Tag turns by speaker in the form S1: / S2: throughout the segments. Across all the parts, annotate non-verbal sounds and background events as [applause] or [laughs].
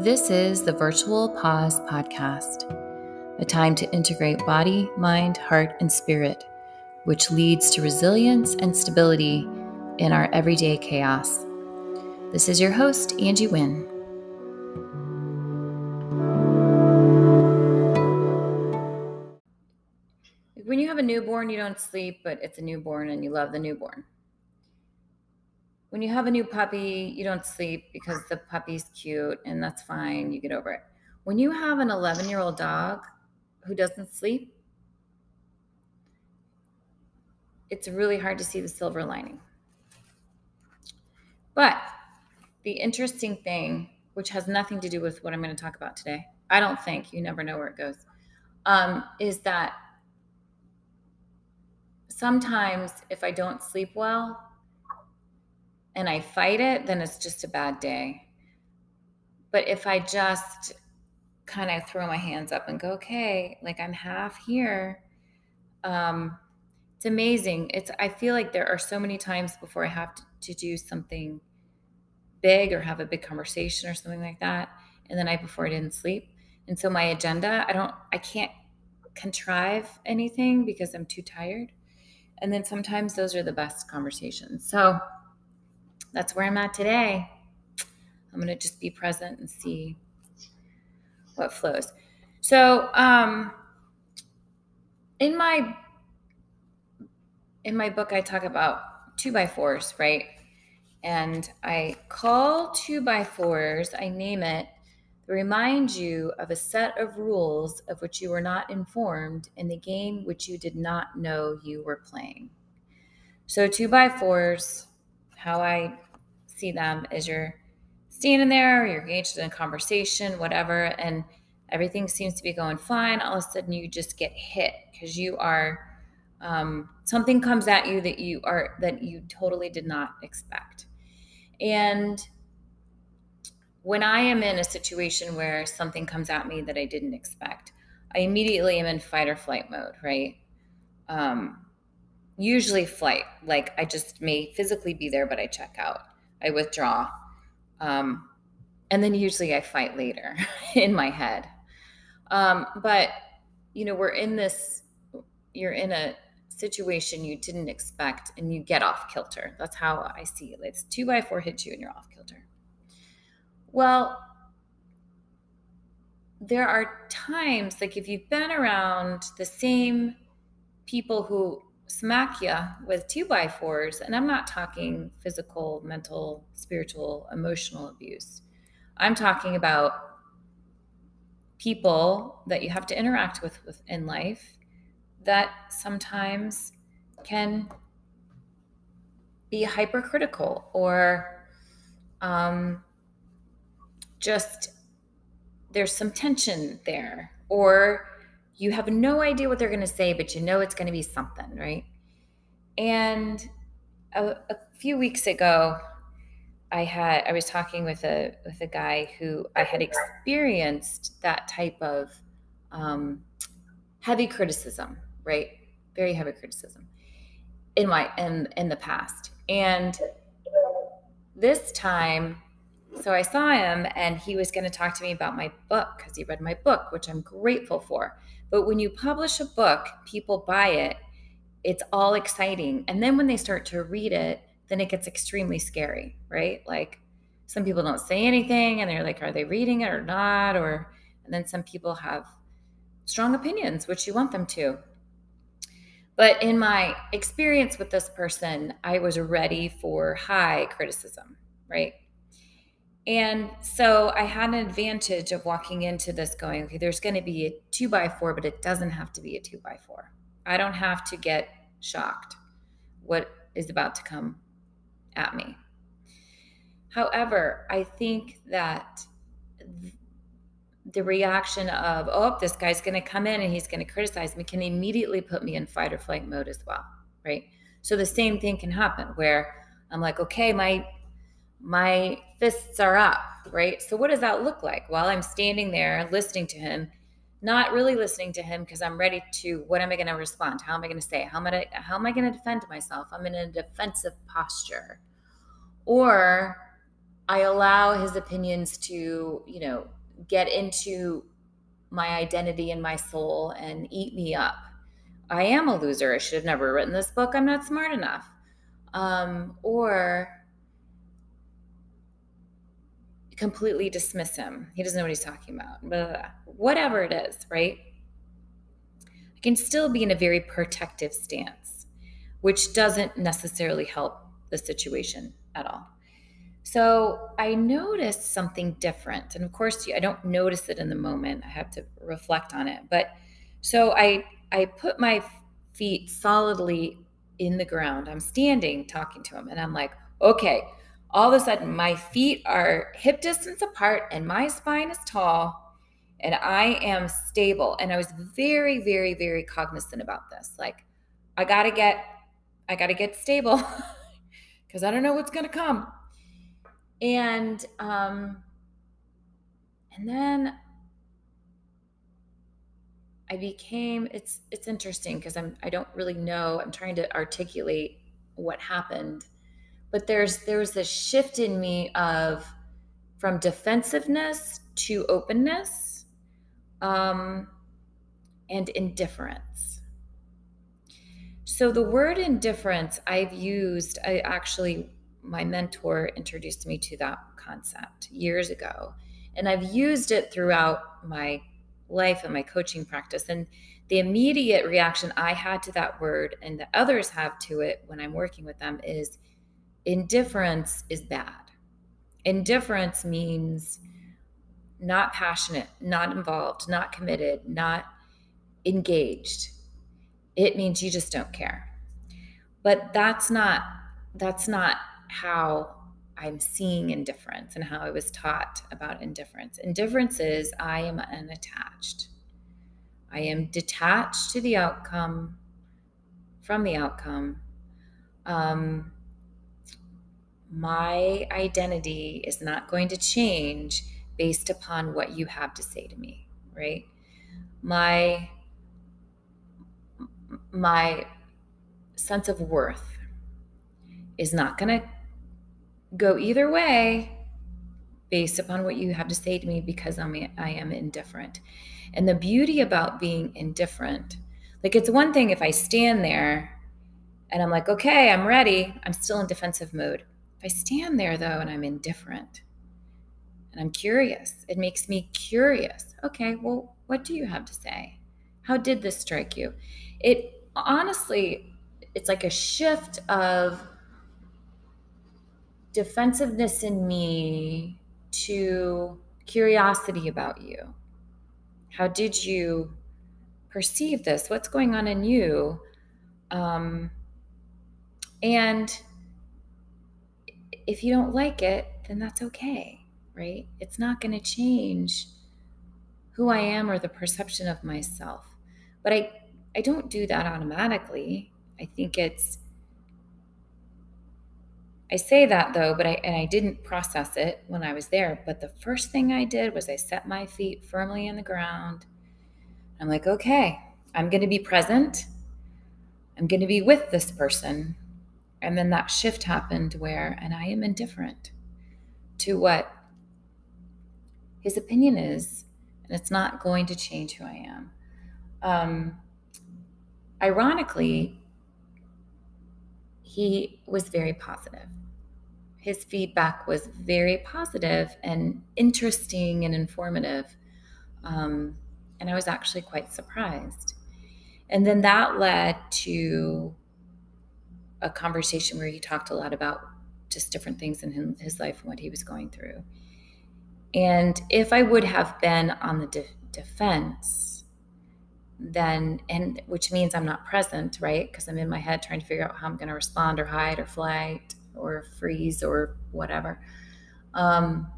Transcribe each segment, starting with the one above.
S1: This is the Virtual Pause Podcast, a time to integrate body, mind, heart, and spirit, which leads to resilience and stability in our everyday chaos. This is your host, Angie Winn. When you have a newborn, you don't sleep, but it's a newborn and you love the newborn when you have a new puppy, you don't sleep because the puppy's cute and that's fine. You get over it. When you have an 11 year old dog who doesn't sleep, it's really hard to see the silver lining. But the interesting thing, which has nothing to do with what I'm going to talk about today, I don't think, you never know where it goes, um, is that sometimes if I don't sleep well, and I fight it, then it's just a bad day. But if I just kind of throw my hands up and go, okay, like I'm half here, um, it's amazing. It's I feel like there are so many times before I have to, to do something big or have a big conversation or something like that, and the night before I didn't sleep, and so my agenda, I don't, I can't contrive anything because I'm too tired. And then sometimes those are the best conversations. So that's where I'm at today. I'm going to just be present and see what flows. So, um, in my in my book, I talk about two by fours, right? And I call two by fours. I name it remind you of a set of rules of which you were not informed in the game which you did not know you were playing. So two by fours how I see them is you're standing there, you're engaged in a conversation, whatever, and everything seems to be going fine. All of a sudden, you just get hit because you are um, something comes at you that you are that you totally did not expect. And when I am in a situation where something comes at me that I didn't expect, I immediately am in fight or flight mode, right? Um, usually flight like i just may physically be there but i check out i withdraw um, and then usually i fight later [laughs] in my head. Um, but you know we're in this you're in a situation you didn't expect and you get off kilter. That's how i see it. It's two by four hits you and you're off kilter. Well there are times like if you've been around the same people who smack you with two by fours, and I'm not talking physical, mental, spiritual, emotional abuse. I'm talking about people that you have to interact with, in life that sometimes can be hypercritical or um, just there's some tension there or you have no idea what they're going to say, but you know it's going to be something, right? And a, a, few weeks ago, I had I was talking with a with a guy who I had experienced that type of um, heavy criticism, right? Very heavy criticism in my in in the past, and this time so I saw him and he was going to talk to me about my book because he read my book, which I'm grateful for. But when you publish a book, people buy it, it's all exciting. And then when they start to read it, then it gets extremely scary, right? Like some people don't say anything and they're like, are they reading it or not? Or, and then some people have strong opinions, which you want them to. But in my experience with this person, I was ready for high criticism, right? And so I had an advantage of walking into this going, okay, there's going to be a two by four, but it doesn't have to be a two by four. I don't have to get shocked what is about to come at me. However, I think that the reaction of, oh, this guy's going to come in and he's going to criticize me can immediately put me in fight or flight mode as well, right? So the same thing can happen where I'm like, okay, my my fists are up, right? So, what does that look like? Well, I'm standing there listening to him, not really listening to him because I'm ready to. What am I going to respond? How am I going to say? How am I? How am I going to defend myself? I'm in a defensive posture, or I allow his opinions to, you know, get into my identity and my soul and eat me up. I am a loser. I should have never written this book. I'm not smart enough. Um, or completely dismiss him. He doesn't know what he's talking about. Blah, blah, blah. Whatever it is, right? I can still be in a very protective stance, which doesn't necessarily help the situation at all. So I noticed something different. And of course, I don't notice it in the moment. I have to reflect on it. But so I I put my feet solidly in the ground. I'm standing talking to him and I'm like, "Okay, all of a sudden my feet are hip distance apart and my spine is tall and I am stable." And I was very very very cognizant about this. Like I got to get I got to get stable [laughs] cuz I don't know what's to come and um and then i became it's it's interesting because i'm i don't really know i'm trying to articulate what happened but there's there was this shift in me of from defensiveness to openness um and indifference so the word indifference i've used i actually my mentor introduced me to that concept years ago. And I've used it throughout my life and my coaching practice. And the immediate reaction I had to that word and that others have to it when I'm working with them is indifference is bad. Indifference means not passionate, not involved, not committed, not engaged. It means you just don't care. But that's not that's not how I'm seeing indifference and how I was taught about indifference. Indifference is I am unattached. I am detached to the outcome, from the outcome. Um, my identity is not going to change based upon what you have to say to me, right? My my sense of worth is not going to go either way based upon what you have to say to me because I'm I am indifferent. And the beauty about being indifferent, like it's one thing if I stand there and I'm like, okay, I'm ready, I'm still in defensive mode. If I stand there though and I'm indifferent and I'm curious, it makes me curious. Okay, well, what do you have to say? How did this strike you? It honestly, it's like a shift of defensiveness in me to curiosity about you. How did you perceive this? What's going on in you? Um, and if you don't like it, then that's okay, right? It's not going to change who I am or the perception of myself. But I, I don't do that automatically. I think it's I say that though, but I and I didn't process it when I was there. But the first thing I did was I set my feet firmly in the ground. I'm like, okay, I'm going to be present. I'm going to be with this person. And then that shift happened where, and I am indifferent to what his opinion is, and it's not going to change who I am. Um, ironically, he was very positive his feedback was very positive and interesting and informative. Um, and I was actually quite surprised. And then that led to a conversation where he talked a lot about just different things in his life and what he was going through. And if I would have been on the de- defense, then, and which means I'm not present, right? Because I'm in my head trying to figure out how I'm going to respond or hide or flight or freeze or whatever, um,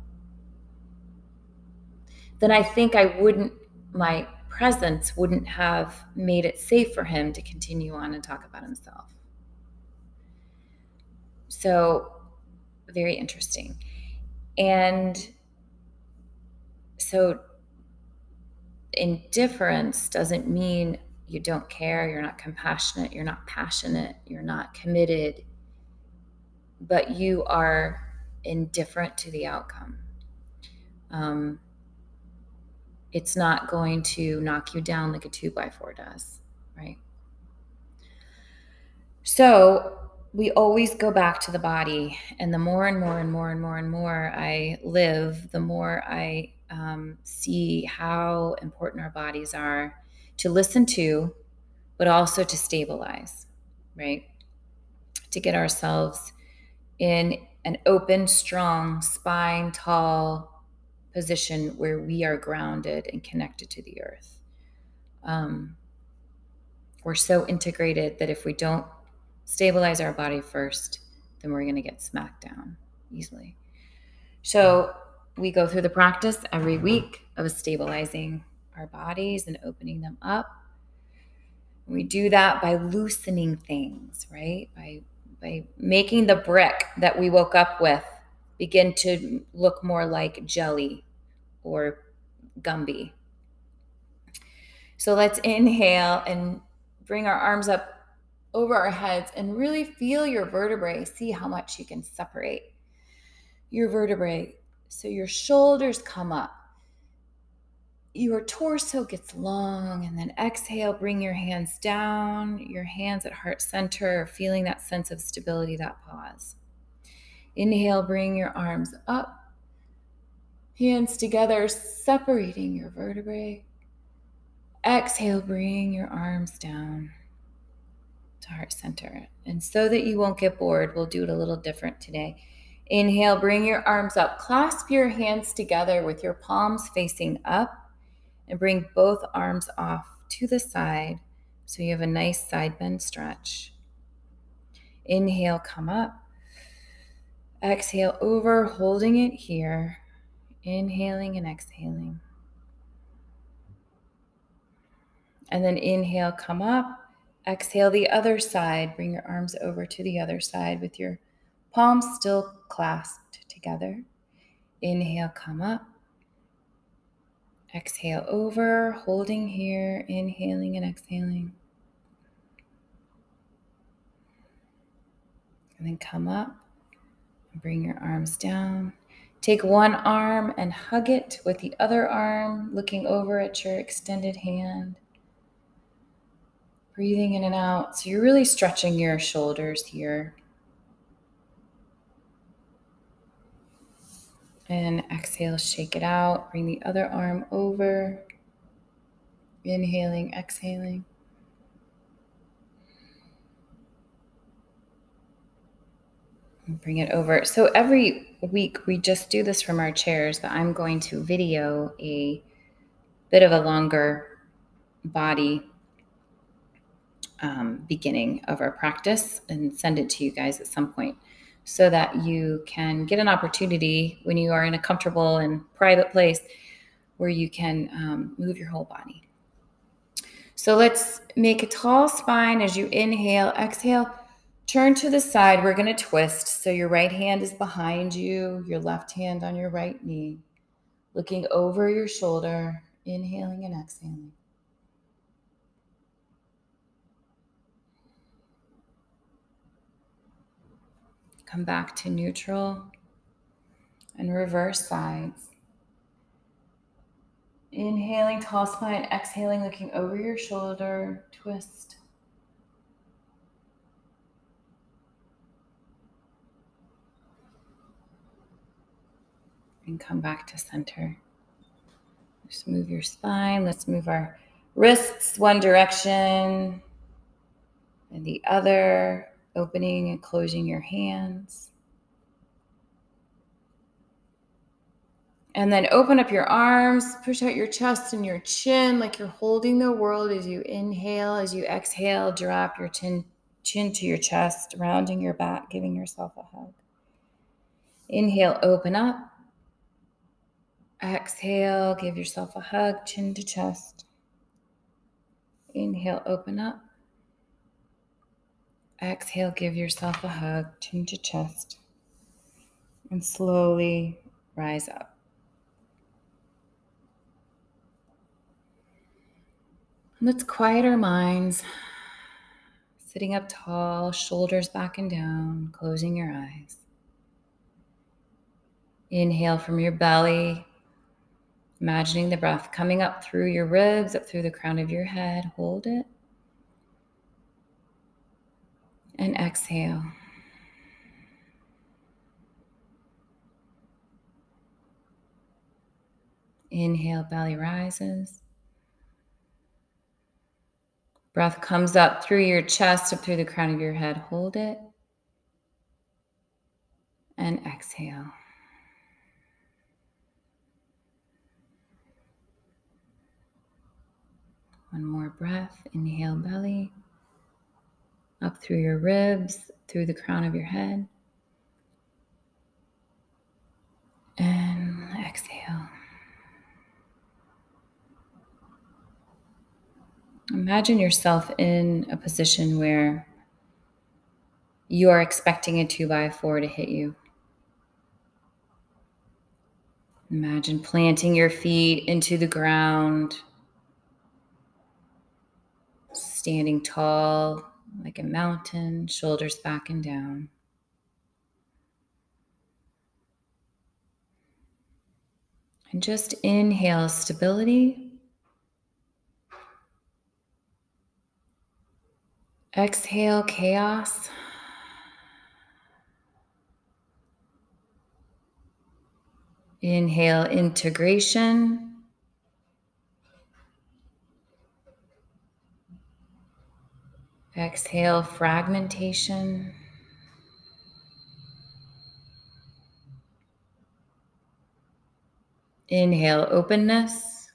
S1: then I think I wouldn't, my presence wouldn't have made it safe for him to continue on and talk about himself. So, very interesting. And so, indifference doesn't mean you don't care, you're not compassionate, you're not passionate, you're not committed, but you are indifferent to the outcome. Um, it's not going to knock you down like a two by four does, right? So we always go back to the body. And the more and more and more and more and more I live, the more I um, see how important our bodies are to listen to, but also to stabilize, right? To get ourselves in an open, strong, spine tall position where we are grounded and connected to the earth. Um, we're so integrated that if we don't stabilize our body first, then we're going to get smacked down easily. So we go through the practice every week of stabilizing our bodies and opening them up. We do that by loosening things, right? By by making the brick that we woke up with begin to look more like jelly or Gumby. So let's inhale and bring our arms up over our heads and really feel your vertebrae. See how much you can separate your vertebrae. So your shoulders come up. Your torso gets long, and then exhale, bring your hands down, your hands at heart center, feeling that sense of stability, that pause. Inhale, bring your arms up, hands together, separating your vertebrae. Exhale, bring your arms down to heart center. And so that you won't get bored, we'll do it a little different today. Inhale, bring your arms up. Clasp your hands together with your palms facing up and bring both arms off to the side so you have a nice side bend stretch. Inhale, come up. Exhale over, holding it here. Inhaling and exhaling. And then inhale, come up. Exhale the other side. Bring your arms over to the other side with your palms still clasped together. Inhale, come up. Exhale over, holding here, inhaling and exhaling. And then come up and bring your arms down. Take one arm and hug it with the other arm, looking over at your extended hand. Breathing in and out. So you're really stretching your shoulders here. And exhale, shake it out. Bring the other arm over. Inhaling, exhaling. Bring it over. So every week we just do this from our chairs, but I'm going to video a bit of a longer body um, beginning of our practice and send it to you guys at some point so that you can get an opportunity when you are in a comfortable and private place where you can um, move your whole body. So let's make a tall spine as you inhale, exhale, turn to the side. We're going to twist. So your right hand is behind you, your left hand on your right knee, looking over your shoulder, inhaling and exhaling. Come back to neutral and reverse sides. Inhaling, tall spine, exhaling, looking over your shoulder, twist. And come back to center. Just move your spine. Let's move our wrists one direction and the other opening and closing your hands. And then open up your arms, push out your chest and your chin like you're holding the world as you inhale. As you exhale, drop your chin, chin to your chest, rounding your back, giving yourself a hug. Inhale, open up. Exhale, give yourself a hug, chin to chest. Inhale, open up. Exhale, give yourself a hug, chin to chest, and slowly rise up. Let's quiet our minds, sitting up tall, shoulders back and down, closing your eyes. Inhale from your belly, imagining the breath coming up through your ribs, up through the crown of your head. Hold it. And exhale. Inhale, belly rises. Breath comes up through your chest, up through the crown of your head. Hold it. And exhale. One more breath. Inhale, belly. Up through your ribs, through the crown of your head. And exhale. Imagine yourself in a position where you are expecting a two by four to hit you. Imagine planting your feet into the ground standing tall like a mountain, shoulders back and down. And just inhale stability. Exhale chaos. Inhale integration. Exhale, fragmentation. Inhale, openness.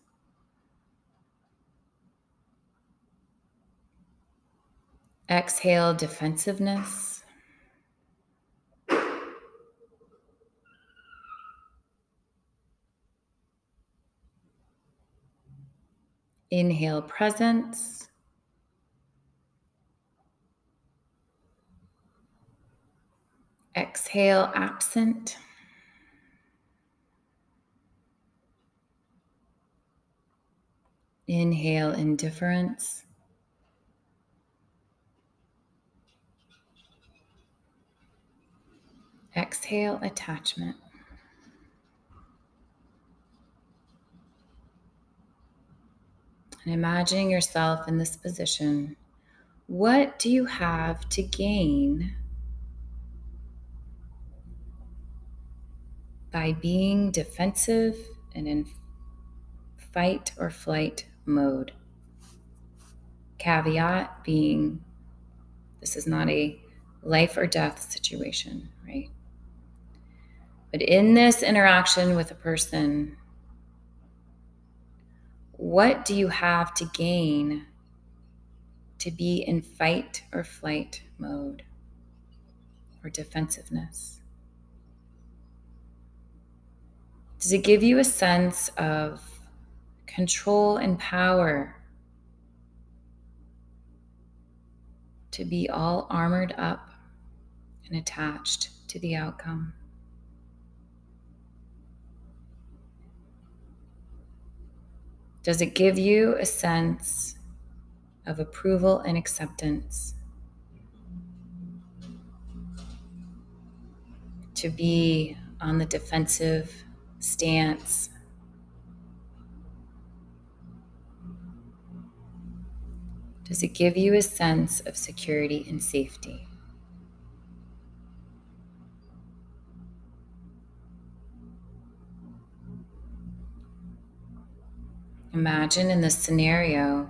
S1: Exhale, defensiveness. Inhale, presence. Exhale, absent. Inhale, indifference. Exhale, attachment. And imagining yourself in this position, what do you have to gain by being defensive and in fight or flight mode. Caveat being this is not a life or death situation, right? But in this interaction with a person, what do you have to gain to be in fight or flight mode or defensiveness? Does it give you a sense of control and power to be all armored up and attached to the outcome? Does it give you a sense of approval and acceptance? To be on the defensive stance. Does it give you a sense of security and safety? Imagine in this scenario,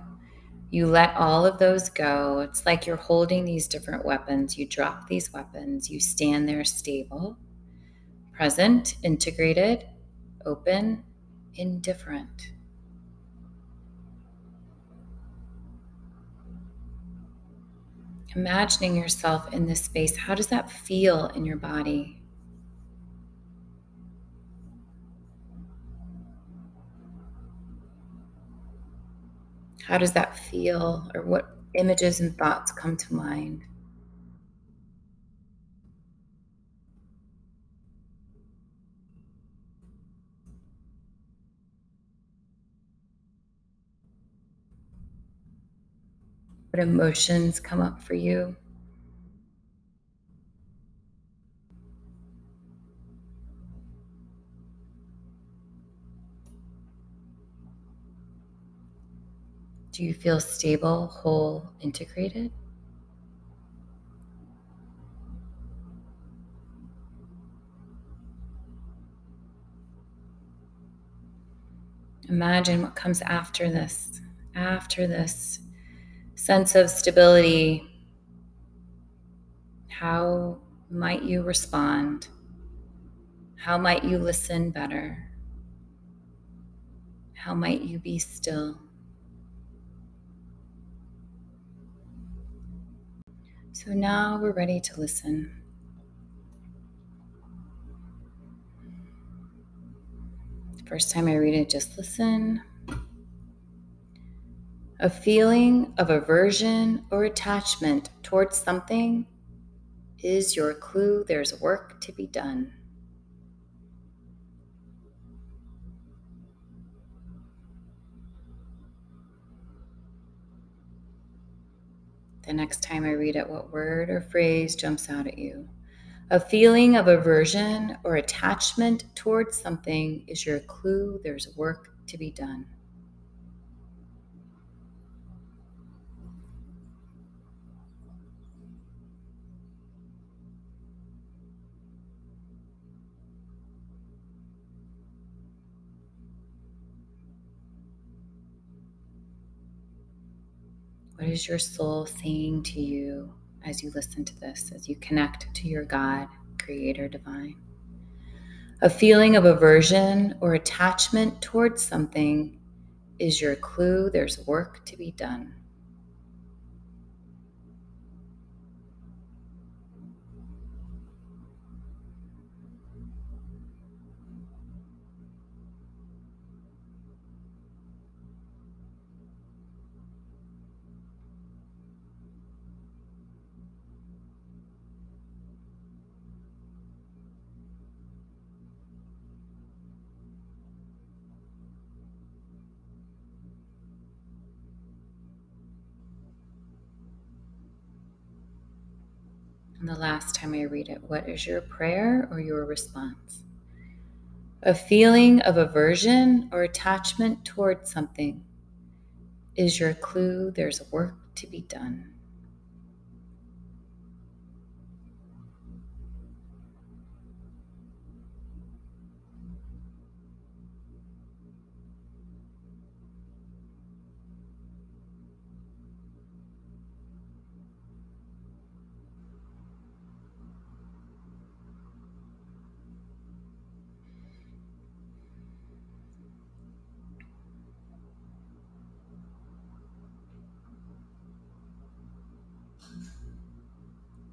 S1: you let all of those go. It's like you're holding these different weapons. You drop these weapons, you stand there stable, present, integrated, open, indifferent. Imagining yourself in this space, how does that feel in your body? How does that feel, or what images and thoughts come to mind? What emotions come up for you? Do you feel stable, whole, integrated? Imagine what comes after this, after this sense of stability. How might you respond? How might you listen better? How might you be still? So now we're ready to listen. First time I read it, just listen. A feeling of aversion or attachment towards something is your clue there's work to be done. The next time I read it, what word or phrase jumps out at you? A feeling of aversion or attachment towards something is your clue there's work to be done. What is your soul saying to you as you listen to this, as you connect to your God, Creator Divine. A feeling of aversion or attachment towards something is your clue there's work to be done. And the last time I read it, what is your prayer or your response? A feeling of aversion or attachment towards something is your clue there's work to be done.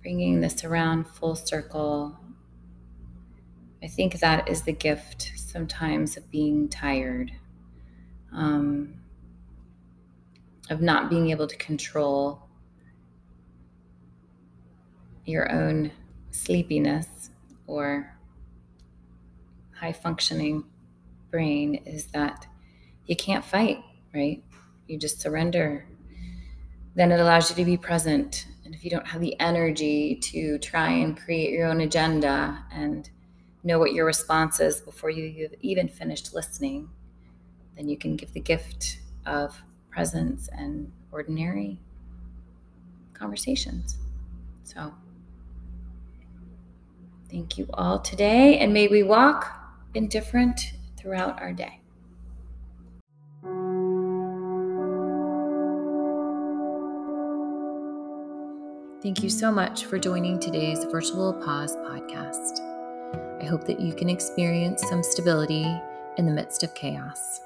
S1: Bringing this around full circle. I think that is the gift sometimes of being tired, um, of not being able to control your own sleepiness or high functioning brain is that you can't fight, right? You just surrender. Then it allows you to be present and if you don't have the energy to try and create your own agenda and know what your response is before you, have even finished listening, then you can give the gift of presence and ordinary conversations. So, thank you all today, and may we walk indifferent throughout our day. Thank you so much for joining today's Virtual Pause podcast. I hope that you can experience some stability in the midst of chaos.